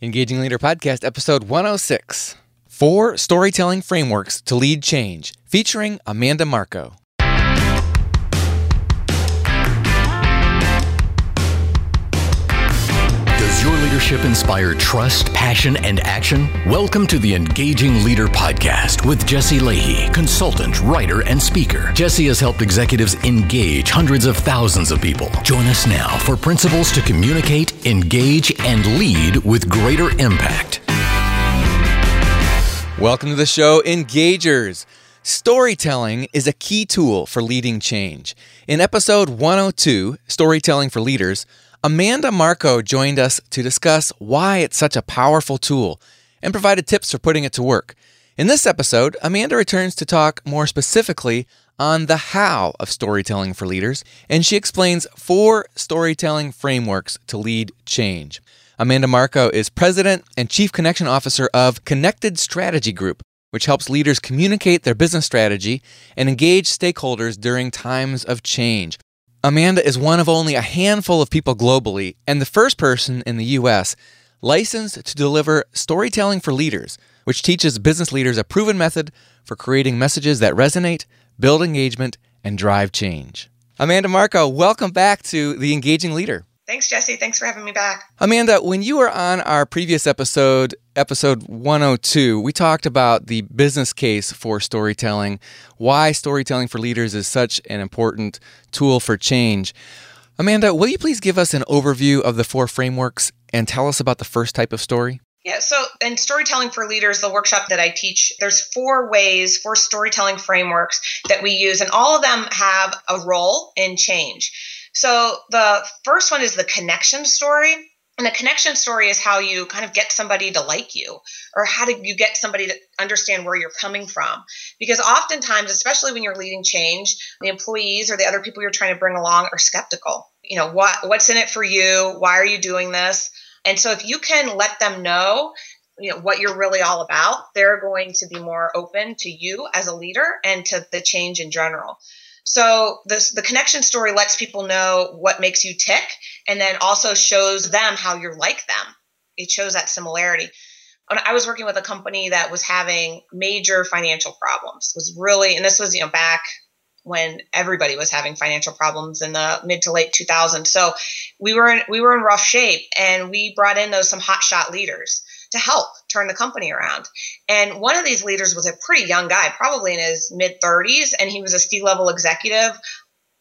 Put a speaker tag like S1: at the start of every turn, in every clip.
S1: Engaging Leader Podcast, episode 106 Four Storytelling Frameworks to Lead Change, featuring Amanda Marko.
S2: Does your leadership inspire trust, passion, and action? Welcome to the Engaging Leader Podcast with Jesse Lahey, consultant, writer, and speaker. Jesse has helped executives engage hundreds of thousands of people. Join us now for principles to communicate, engage, and lead with greater impact.
S1: Welcome to the show, Engagers. Storytelling is a key tool for leading change. In episode 102, Storytelling for Leaders, Amanda Marko joined us to discuss why it's such a powerful tool and provided tips for putting it to work. In this episode, Amanda returns to talk more specifically on the how of storytelling for leaders, and she explains four storytelling frameworks to lead change. Amanda Marko is president and chief connection officer of Connected Strategy Group, which helps leaders communicate their business strategy and engage stakeholders during times of change. Amanda is one of only a handful of people globally and the first person in the US licensed to deliver storytelling for leaders, which teaches business leaders a proven method for creating messages that resonate, build engagement, and drive change. Amanda Marko, welcome back to The Engaging Leader.
S3: Thanks, Jesse. Thanks for having me back.
S1: Amanda, when you were on our previous episode, episode 102, we talked about the business case for storytelling, why storytelling for leaders is such an important tool for change. Amanda, will you please give us an overview of the four frameworks and tell us about the first type of story?
S3: Yeah, so in storytelling for leaders, the workshop that I teach, there's four ways, four storytelling frameworks that we use, and all of them have a role in change. So the first one is the connection story. And the connection story is how you kind of get somebody to like you, or how do you get somebody to understand where you're coming from? Because oftentimes, especially when you're leading change, the employees or the other people you're trying to bring along are skeptical. You know, what what's in it for you? Why are you doing this? And so if you can let them know you know what you're really all about, they're going to be more open to you as a leader and to the change in general. So this, the connection story lets people know what makes you tick and then also shows them how you're like them. It shows that similarity. I was working with a company that was having major financial problems. Was really, and this was you know back when everybody was having financial problems in the mid to late 2000s. So we were in, we were in rough shape, and we brought in those some hotshot leaders to help turn the company around. And one of these leaders was a pretty young guy, probably in his mid 30s, and he was a C level executive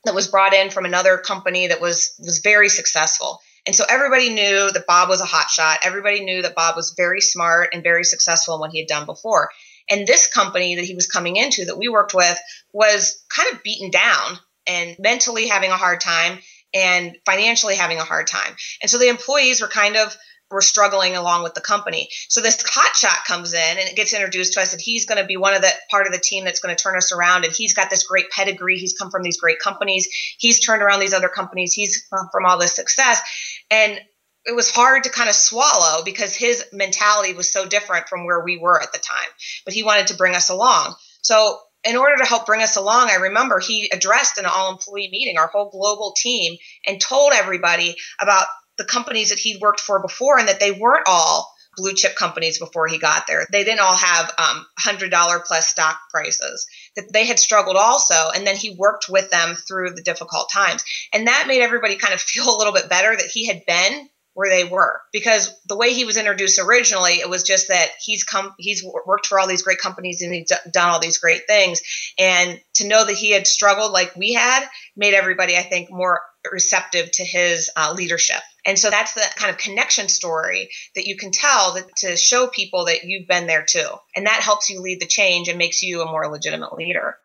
S3: that was brought in from another company that was was very successful. And so everybody knew that Bob was a hotshot. Everybody knew that Bob was very smart and very successful in what he had done before. And this company that he was coming into that we worked with was kind of beaten down and mentally having a hard time and financially having a hard time. And so the employees were kind of were struggling along with the company. So this hotshot comes in and it gets introduced to us and he's going to be one of the part of the team that's going to turn us around. And he's got this great pedigree. He's come from these great companies. He's turned around these other companies. He's from all this success. And it was hard to kind of swallow because his mentality was so different from where we were at the time. But he wanted to bring us along. So in order to help bring us along, I remember he addressed an all employee meeting, our whole global team, and told everybody about the companies that he'd worked for before and that they weren't all blue chip companies before he got there. They didn't all have um, $100 plus stock prices. That they had struggled also. And then he worked with them through the difficult times. And that made everybody kind of feel a little bit better that he had been where they were because the way he was introduced originally it was just that he's come he's worked for all these great companies and he's done all these great things and to know that he had struggled like we had made everybody i think more receptive to his uh, leadership and so that's the kind of connection story that you can tell that, to show people that you've been there too. And that helps you lead the change and makes you a more legitimate leader.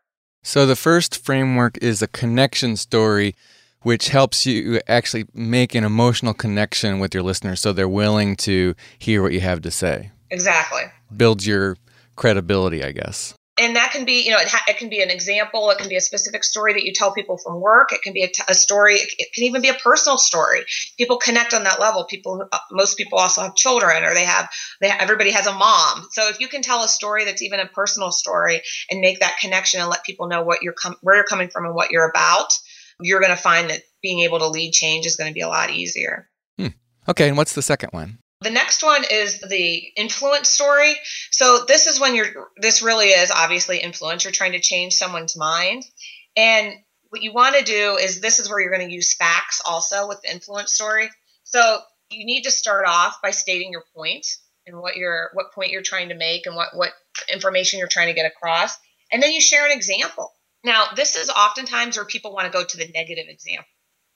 S1: So the first framework is a connection story which helps you actually make an emotional connection with your listeners so they're willing to hear what you have to say.
S3: Exactly.
S1: Builds your credibility, I guess
S3: and that can be you know it, ha- it, can be an example it can be a specific story that you tell people from work it can be a, t- a story it, can even be a personal story. People connect on that level people uh, most people also have children or they have they everybody has a mom. So if you can tell a story that's even a personal story and make that connection and let people know what you're com- where you're coming from and what you're about you're going to find that being able to lead change is going to be a lot easier.
S1: Hmm. okay and what's the second one
S3: The next one is the influence story. So this is when you're this really is obviously influence. You're trying to change someone's mind. And what you want to do is this is where you're going to use facts also with the influence story. So you need to start off by stating your point and what your what point you're trying to make and what what information you're trying to get across. And then you share an example. Now, this is oftentimes where people want to go to the negative example,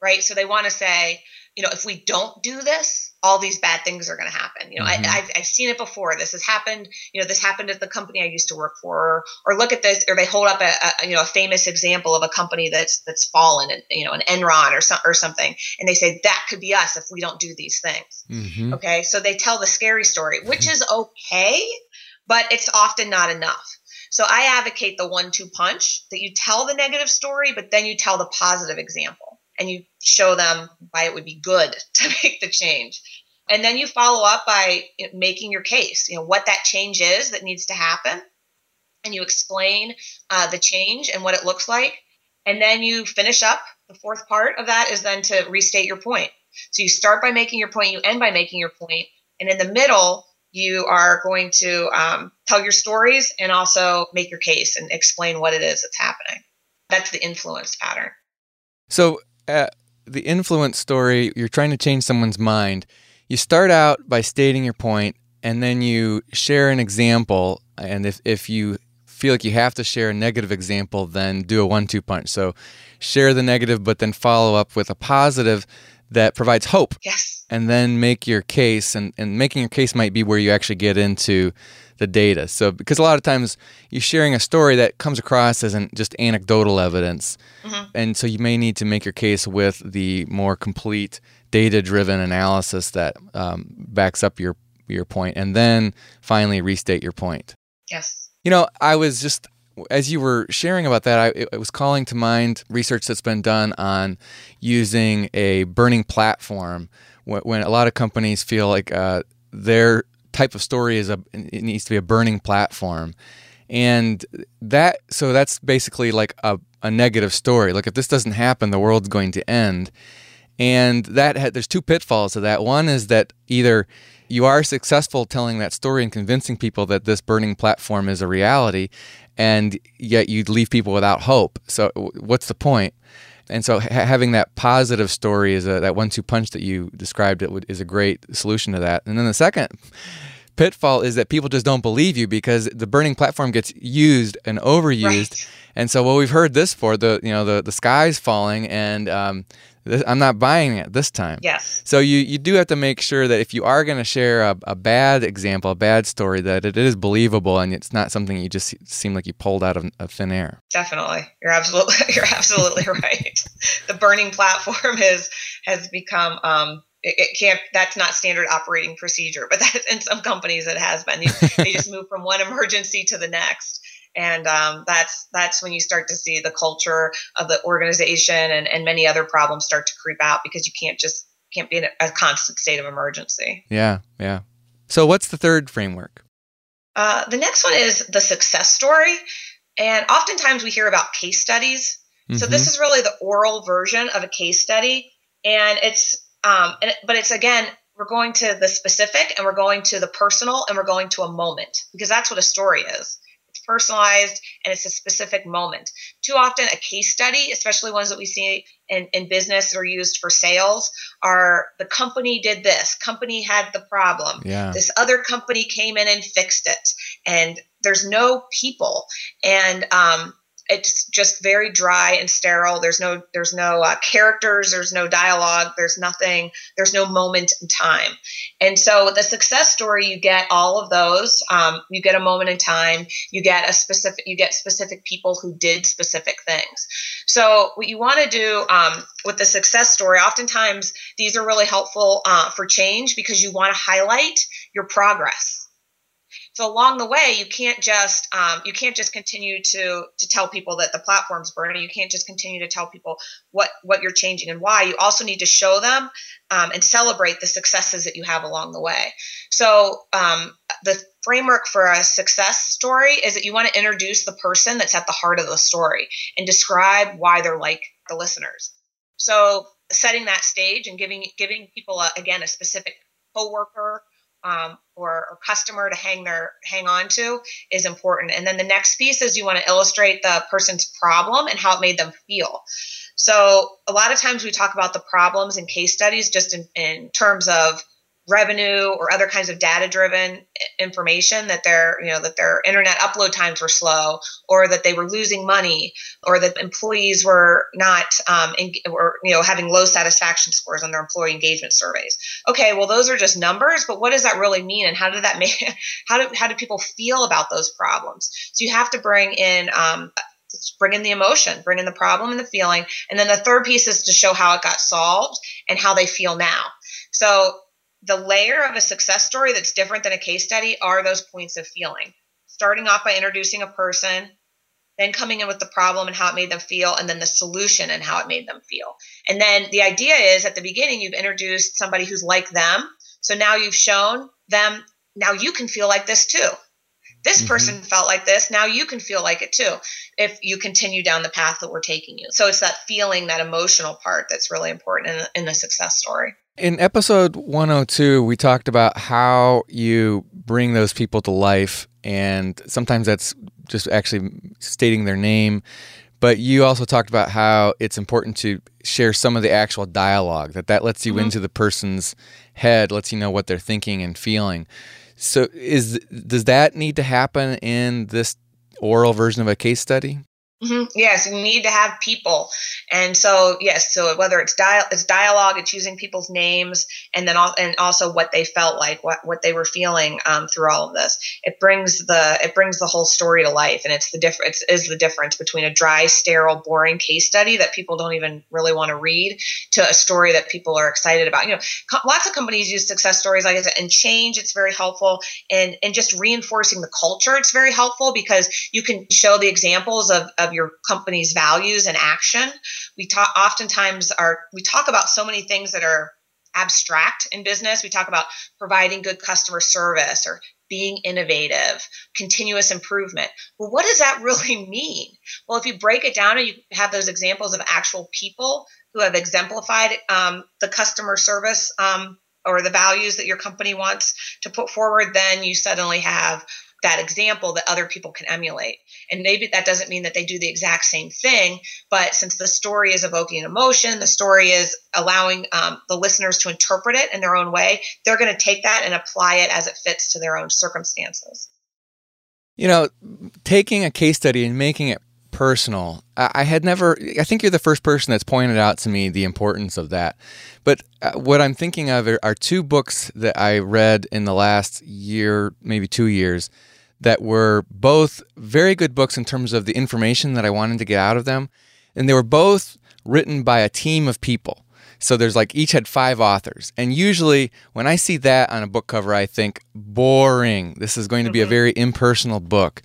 S3: right? So they want to say, you know, if we don't do this, all these bad things are going to happen. You know, mm-hmm. I, have I've seen it before. This has happened. You know, this happened at the company I used to work for. Or, or look at this, or they hold up a, a, you know a famous example of a company that's that's fallen, and you know, an Enron or some or something, and they say that could be us if we don't do these things. Mm-hmm. Okay, so they tell the scary story, which is okay, but it's often not enough. So I advocate the one-two punch that you tell the negative story, but then you tell the positive example and you show them why it would be good to make the change. And then you follow up by making your case, you know, what that change is that needs to happen. And you explain uh, the change and what it looks like. And then you finish up. The fourth part of that is then to restate your point. So you start by making your point, you end by making your point, and in the middle, you are going to um, tell your stories and also make your case and explain what it is that's happening. That's the influence pattern.
S1: So uh, the influence story, you're trying to change someone's mind. You start out by stating your point, and then you share an example. And if, if you feel like you have to share a negative example, then do a one two punch. So share the negative, but then follow up with a positive that provides hope.
S3: Yes.
S1: And then make your case, and, and making your case might be where you actually get into the data. So, because a lot of times you're sharing a story that comes across as an, just anecdotal evidence. Mm-hmm. And so you may need to make your case with the more complete data driven analysis that um, backs up your, your point, and then finally restate your point.
S3: Yes.
S1: You know, I was just as you were sharing about that, I, it was calling to mind research that's been done on using a burning platform when, when a lot of companies feel like uh, their type of story is a it needs to be a burning platform. And that so that's basically like a, a negative story. Like if this doesn't happen the world's going to end. And that had, there's two pitfalls to that. One is that either you are successful telling that story and convincing people that this burning platform is a reality and yet you leave people without hope. So what's the point and so ha- having that positive story is a, that one-two punch that you described it would, is a great solution to that. And then the second pitfall is that people just don't believe you because the burning platform gets used and overused. Right. And so what we've heard this for the you know the the sky's falling and um, this, I'm not buying it this time.
S3: Yes.
S1: So you, you do have to make sure that if you are going to share a, a bad example, a bad story, that it is believable and it's not something you just seem like you pulled out of, of thin air.
S3: Definitely, you're absolutely you're absolutely right. The burning platform is has become um, it, it, can't that's not standard operating procedure but that in some companies it has been they just move from one emergency to the next and um, that's that's when you start to see the culture of the organization and, and many other problems start to creep out because you can't just can't be in a, constant state of emergency.
S1: Yeah yeah. So what's the third framework?
S3: Uh, the next one is the success story. And oftentimes we hear about case studies. Mm-hmm. so this mm-hmm. is really the oral version of a case study. And it's um, and, but it's again we're going to the specific and we're going to the personal and we're going to a moment because that's what a story is personalized and it's a specific moment. Too often, a case study, especially ones that we see in, in business or used for sales, are the company did this, company had the problem,
S1: yeah.
S3: this other company came in and fixed it, and there's no people. And um, it's just very dry and sterile. There's no there's no uh, characters there's no dialogue there's nothing there's no moment in time. And so with a success story you get all of those um, you get a moment in time you get a specific you get specific people who did specific things. So what you want to do um, with the success story oftentimes these are really helpful uh, for change because you want to highlight your progress so along the way, you can't just um, you can't just continue to to tell people that the platform's burning. You can't just continue to tell people what what you're changing and why. You also need to show them um, and celebrate the successes that you have along the way. So um, the framework for a success story is that you want to introduce the person that's at the heart of the story and describe why they're like the listeners. So setting that stage and giving giving people a, again a specific coworker um, or, or, customer to hang their hang on to is important. And then the next piece is you want to illustrate the person's problem and how it made them feel. So a lot of times we talk about the problems in case studies just in, in terms of revenue or other kinds of data driven information that their you know that their internet upload times were slow or that they were losing money or that employees were not um, in, or you know having low satisfaction scores on their employee engagement surveys okay well those are just numbers but what does that really mean and how did that make how do how do people feel about those problems so you have to bring in um, bring in the emotion, bring in the problem and the feeling. And then the third piece is to show how it got solved and how they feel now. So the layer of a success story that's different than a case study are those points of feeling. Starting off by introducing a person, then coming in with the problem and how it made them feel, and then the solution and how it made them feel. And then the idea is at the beginning, you've introduced somebody who's like them. So now you've shown them, now you can feel like this too. This mm-hmm. person felt like this. Now you can feel like it too if you continue down the path that we're taking you. So it's that feeling, that emotional part that's really important in, in the success story.
S1: In episode 102, we talked about how you bring those people to life, and sometimes that's just actually stating their name. But you also talked about how it's important to share some of the actual dialogue, that that lets you mm-hmm. into the person's head, lets you know what they're thinking and feeling. So, is does that need to happen in this oral version of a case study?
S3: Mm-hmm. Yes, you need to have people, and so yes, so whether it's dial it's dialogue, it's using people's names, and then all, and also what they felt like, what what they were feeling um, through all of this. It brings the it brings the whole story to life, and it's the difference is the difference between a dry, sterile, boring case study that people don't even really want to read to a story that people are excited about. You know, co- lots of companies use success stories like I said, and change. It's very helpful, and and just reinforcing the culture. It's very helpful because you can show the examples of, of of your company's values and action. We talk oftentimes are we talk about so many things that are abstract in business. We talk about providing good customer service or being innovative, continuous improvement. Well, what does that really mean? Well, if you break it down and you have those examples of actual people who have exemplified um, the customer service um, or the values that your company wants to put forward, then you suddenly have that example that other people can emulate. And maybe that doesn't mean that they do the exact same thing, but since the story is evoking emotion, the story is allowing um, the listeners to interpret it in their own way, they're going to take that and apply it as it fits to their own circumstances.
S1: You know, taking a case study and making it personal. I had never, I think you're the first person that's pointed out to me the importance of that. But uh, what I'm thinking of are two books that I read in the last year, maybe two years, that were both very good books in terms of the information that I wanted to get out of them. And they were both written by a team of people. So there's like each had five authors. And usually when I see that on a book cover, I think, boring. This is going to be a mm-hmm. very impersonal book.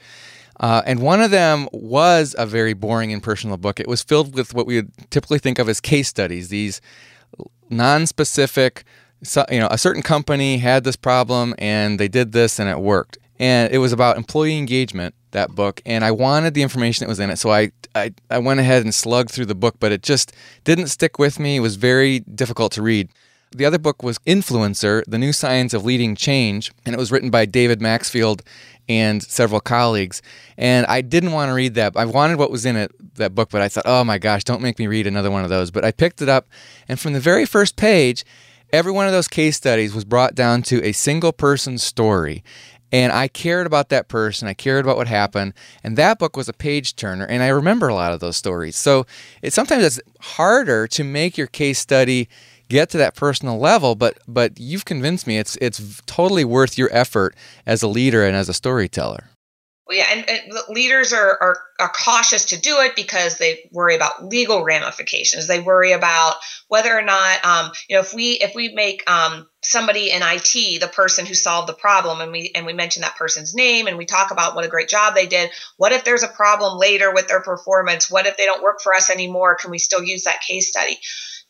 S1: Uh, and one of them was a very boring and personal book. It was filled with what we would typically think of as case studies, these non-specific, you know, a certain company had this problem and they did this and it worked. And it was about employee engagement, that book, and I wanted the information that was in it. So I, I, I went ahead and slugged through the book, but it just didn't stick with me. It was very difficult to read. The other book was Influencer The New Science of Leading Change, and it was written by David Maxfield and several colleagues. And I didn't want to read that. I wanted what was in it, that book, but I thought, oh my gosh, don't make me read another one of those. But I picked it up, and from the very first page, every one of those case studies was brought down to a single person's story. And I cared about that person. I cared about what happened. And that book was a page turner. And I remember a lot of those stories. So it sometimes it's harder to make your case study get to that personal level but but you've convinced me it's it's totally worth your effort as a leader and as a storyteller.
S3: Well, yeah and, and leaders are, are are cautious to do it because they worry about legal ramifications. They worry about whether or not um, you know if we if we make um, somebody in IT the person who solved the problem and we and we mention that person's name and we talk about what a great job they did what if there's a problem later with their performance? What if they don't work for us anymore? Can we still use that case study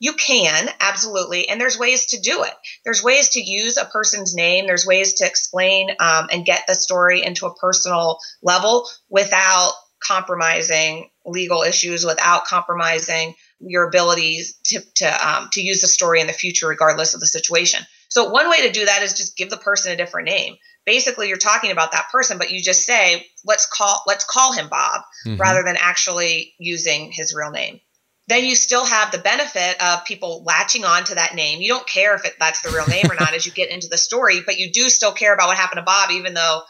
S3: you can, absolutely. And there's ways to do it. There's ways to use a person's name, there's ways to explain um, and get the story into a personal level without compromising legal issues, without compromising your abilities to, to, um, to use the story in the future, regardless of the situation. So one way to do that is just give the person a different name. Basically, you're talking about that person, but you just say, "Let's call let's call him Bob," mm-hmm. rather than actually using his real name. Then you still have the benefit of people latching on to that name. You don't care if it, that's the real name or not as you get into the story, but you do still care about what happened to Bob, even though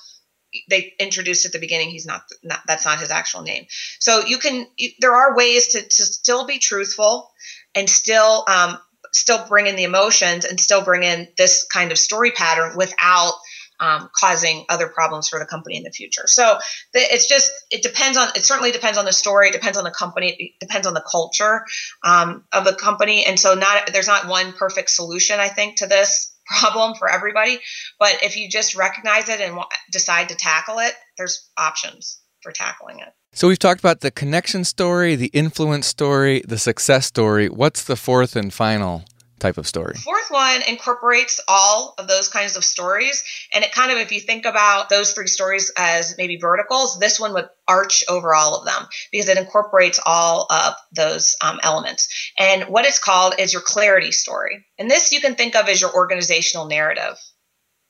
S3: they introduced at the beginning he's not, not that's not his actual name so you can you, there are ways to, to still be truthful and still um, still bring in the emotions and still bring in this kind of story pattern without um, causing other problems for the company in the future. So it's just it depends on it certainly depends on the story, it depends on the company, it depends on the culture um, of the company, and so not there's not one perfect solution I think to this problem for everybody. But if you just recognize it and decide to tackle it, there's options for tackling it.
S1: So we've talked about the connection story, the influence story, the success story. What's the fourth and final type of story?
S3: Fourth one incorporates all of those kinds of stories. And it kind of, if you think about those three stories as maybe verticals, this one would arch over all of them because it incorporates all of those um, elements. And what it's called is your clarity story. And this you can think of as your organizational narrative,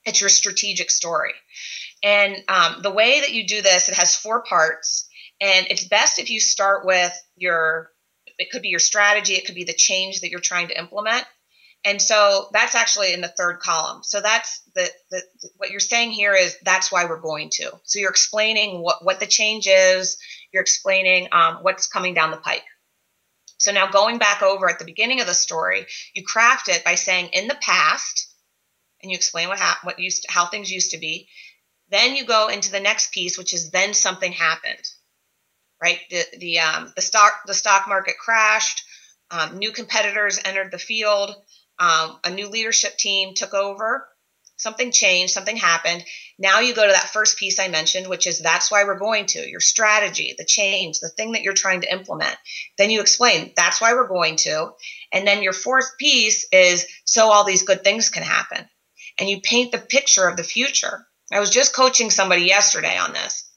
S3: it's your strategic story. And um, the way that you do this, it has four parts. And it's best if you start with your, it could be your strategy, it could be the change that you're trying to implement. And so that's actually in the third column. So that's the, the what you're saying here is that's why we're going to. So you're explaining what, what the change is, you're explaining um, what's coming down the pike. So now going back over at the beginning of the story, you craft it by saying in the past, and you explain what ha- what used to, how things used to be. Then you go into the next piece, which is then something happened right? The the um, the stock the stock market crashed. Um, new competitors entered the field. Um, a new leadership team took over. Something changed. Something happened. Now you go to that first piece I mentioned, which is that's why we're going to your strategy, the change, the thing that you're trying to implement. Then you explain that's why we're going to. And then your fourth piece is so all these good things can happen. And you paint the picture of the future. I was just coaching somebody yesterday on this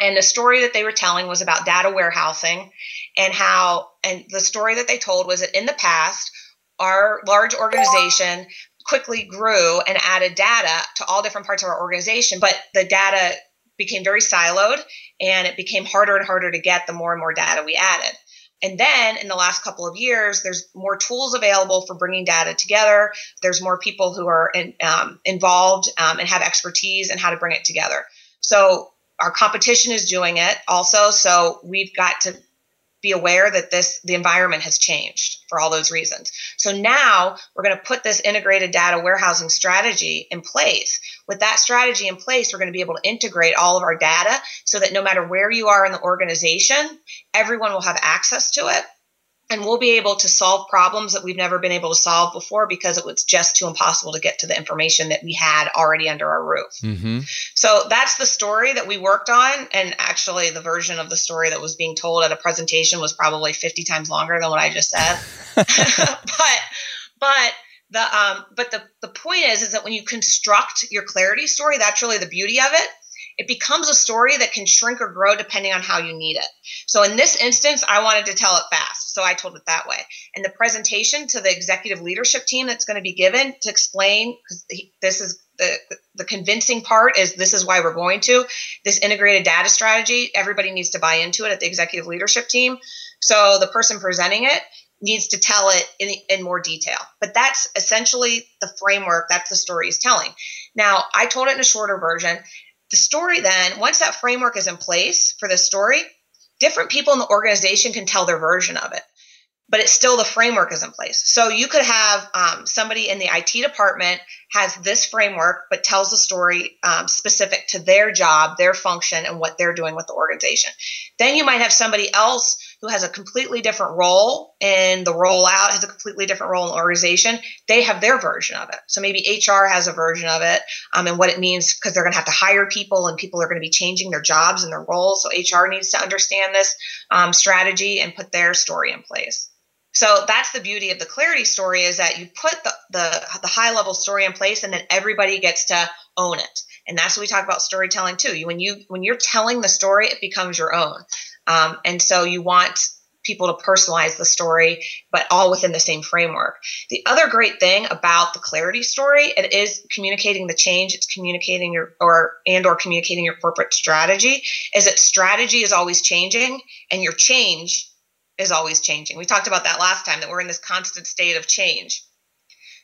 S3: and the story that they were telling was about data warehousing and how and the story that they told was that in the past our large organization quickly grew and added data to all different parts of our organization but the data became very siloed and it became harder and harder to get the more and more data we added and then in the last couple of years, there's more tools available for bringing data together. There's more people who are in, um, involved um, and have expertise in how to bring it together. So our competition is doing it also. So we've got to be aware that this the environment has changed for all those reasons. So now we're going to put this integrated data warehousing strategy in place. With that strategy in place, we're going to be able to integrate all of our data so that no matter where you are in the organization, everyone will have access to it and we'll be able to solve problems that we've never been able to solve before because it was just too impossible to get to the information that we had already under our roof. Mm-hmm. So that's the story that we worked on. And actually, the version of the story that was being told at a presentation was probably 50 times longer than what I just said. but, but, the um, but the the point is is that when you construct your clarity story, that's really the beauty of it it becomes a story that can shrink or grow depending on how you need it. So in this instance, I wanted to tell it fast. So I told it that way. And the presentation to the executive leadership team that's going to be given to explain, this is the, the convincing part is this is why we're going to this integrated data strategy. Everybody needs to buy into it at the executive leadership team. So the person presenting it needs to tell it in, in more detail. But that's essentially the framework, that's the story is telling. Now, I told it in a shorter version. The story then, once that framework is in place for the story, different people in the organization can tell their version of it but it's still the framework is in place. So you could have um, somebody in the IT department has this framework, but tells the story um, specific to their job, their function, and what they're doing with the organization. Then you might have somebody else who has a completely different role in the rollout, has a completely different role in the organization. They have their version of it. So maybe HR has a version of it um, and what it means because they're going to have to hire people and people are going to be changing their jobs and their roles. So HR needs to understand this um, strategy and put their story in place. So that's the beauty of the clarity story is that you put the, the, the high level story in place and then everybody gets to own it. And that's what we talk about storytelling too. You, when you when you're telling the story, it becomes your own. Um, and so you want people to personalize the story, but all within the same framework. The other great thing about the clarity story, it is communicating the change, it's communicating your or and or communicating your corporate strategy, is that strategy is always changing and your change is always changing. We talked about that last time that we're in this constant state of change.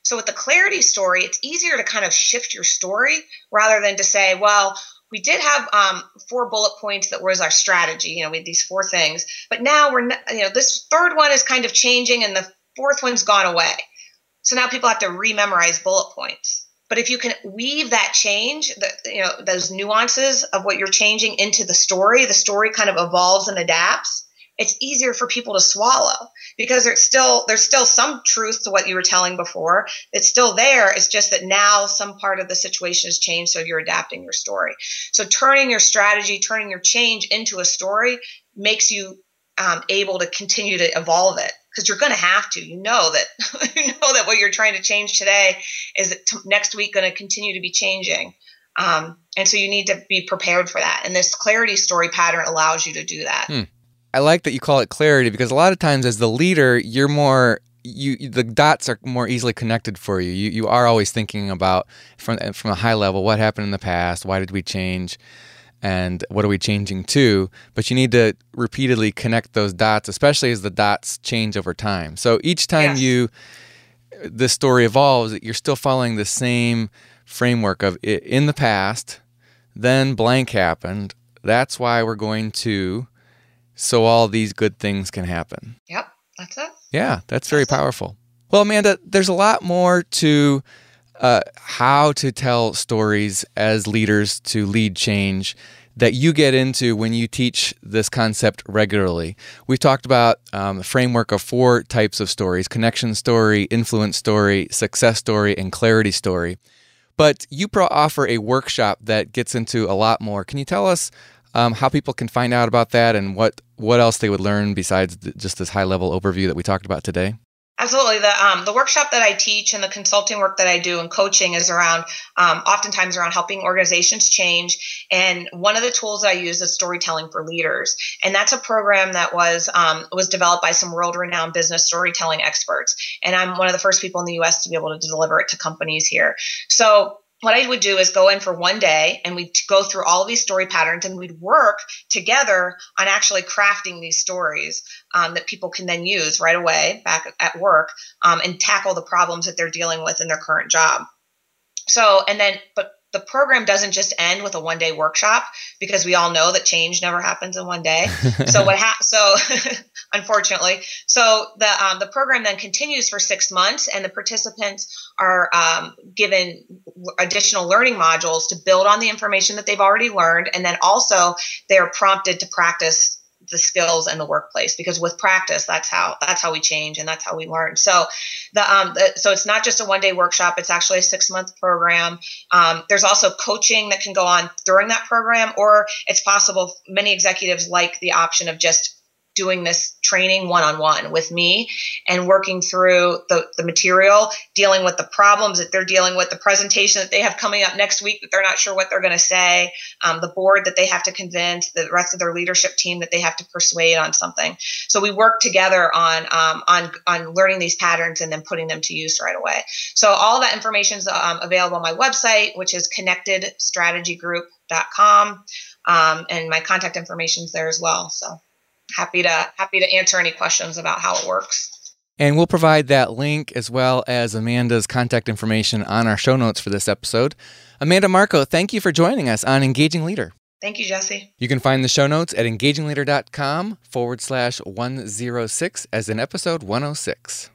S3: So with the clarity story, it's easier to kind of shift your story rather than to say, well, we did have um, four bullet points that was our strategy. You know, we had these four things, but now we're, not, you know, this third one is kind of changing and the fourth one's gone away. So now people have to rememorize bullet points. But if you can weave that change, the, you know, those nuances of what you're changing into the story, the story kind of evolves and adapts it's easier for people to swallow because there's still there's still some truth to what you were telling before. It's still there. It's just that now some part of the situation has changed so you're adapting your story. So turning your strategy turning your change into a story makes you um, able to continue to evolve it because you're going to have to. You know that you know that what you're trying to change today is t- next week going to continue to be changing. Um, and so you need to be prepared for that. And this clarity story pattern allows you to do that.
S1: Hmm. I like that you call it clarity because a lot of times as the leader, you're more you the dots are more easily connected for you. You you are always thinking about from from a high level what happened in the past, why did we change, and what are we changing to? But you need to repeatedly connect those dots, especially as the dots change over time. So each time you this story evolves, you're still following the same framework of in the past, then blank happened. That's why we're going to so all these good things can happen.
S3: Yep, that's it.
S1: Yeah, that's very that's powerful. It. Well, Amanda, there's a lot more to uh, how to tell stories as leaders to lead change that you get into when you teach this concept regularly. We've talked about um, the framework of four types of stories connection story, influence story, success story, and clarity story. But you pro- offer a workshop that gets into a lot more. Can you tell us um, how people can find out about that and what what else they would learn besides just this high level overview that we talked about today?
S3: Absolutely. The um, the workshop that I teach and the consulting work that I do and coaching is around um, oftentimes around helping organizations change. And one of the tools that I use is storytelling for leaders, and that's a program that was um, was developed by some world renowned business storytelling experts. And I'm one of the first people in the U.S. to be able to deliver it to companies here. So what I would do is go in for one day and we'd go through all these story patterns and we'd work together on actually crafting these stories um, that people can then use right away back at work um, and tackle the problems that they're dealing with in their current job. So, and then, but the program doesn't just end with a one day workshop because we all know that change never happens in one day. so what ha- so unfortunately, so the um, the program then continues for six months, and the participants are um, given additional learning modules to build on the information that they've already learned, and then also they are prompted to practice the skills in the workplace because with practice that's how that's how we change and that's how we learn. So the um the, so it's not just a one day workshop it's actually a six month program. Um, there's also coaching that can go on during that program or it's possible many executives like the option of just doing this training one on one with me and working through the, the material, dealing with the problems that they're dealing with, the presentation that they have coming up next week that they're not sure what they're going to say, um, the board that they have to convince, the rest of their leadership team that they have to persuade on something. So we work together on um, on on learning these patterns and then putting them to use right away. So all that information is um, available on my website, which is connectedstrategygroup.com, um, and my contact information is there as well. So happy to happy to answer any questions about how it works.
S1: And we'll provide that link as well as Amanda's contact information on our show notes for this episode. Amanda Marko, thank you for joining us on Engaging Leader.
S3: Thank you, Jesse.
S1: You can find the show notes at engagingleader.com forward slash 106 as in episode 106.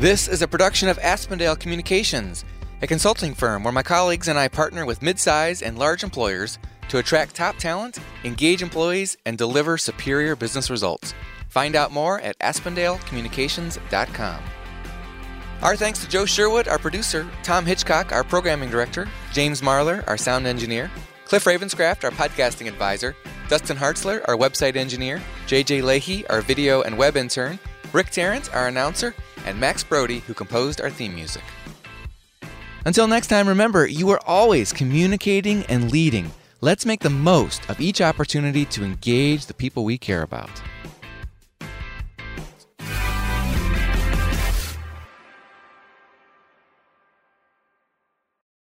S1: This is a production of Aspendale Communications a consulting firm where my colleagues and I partner with midsize and large employers to attract top talent, engage employees, and deliver superior business results. Find out more at aspendalecommunications.com. Our thanks to Joe Sherwood, our producer, Tom Hitchcock, our programming director, James Marlar, our sound engineer, Cliff Ravenscraft, our podcasting advisor, Dustin Hartzler, our website engineer, JJ Lahey, our video and web intern, Rick Tarrant, our announcer, and Max Brody, who composed our theme music. Until next time, remember, you are always communicating and leading. Let's make the most of each opportunity to engage the people we care about.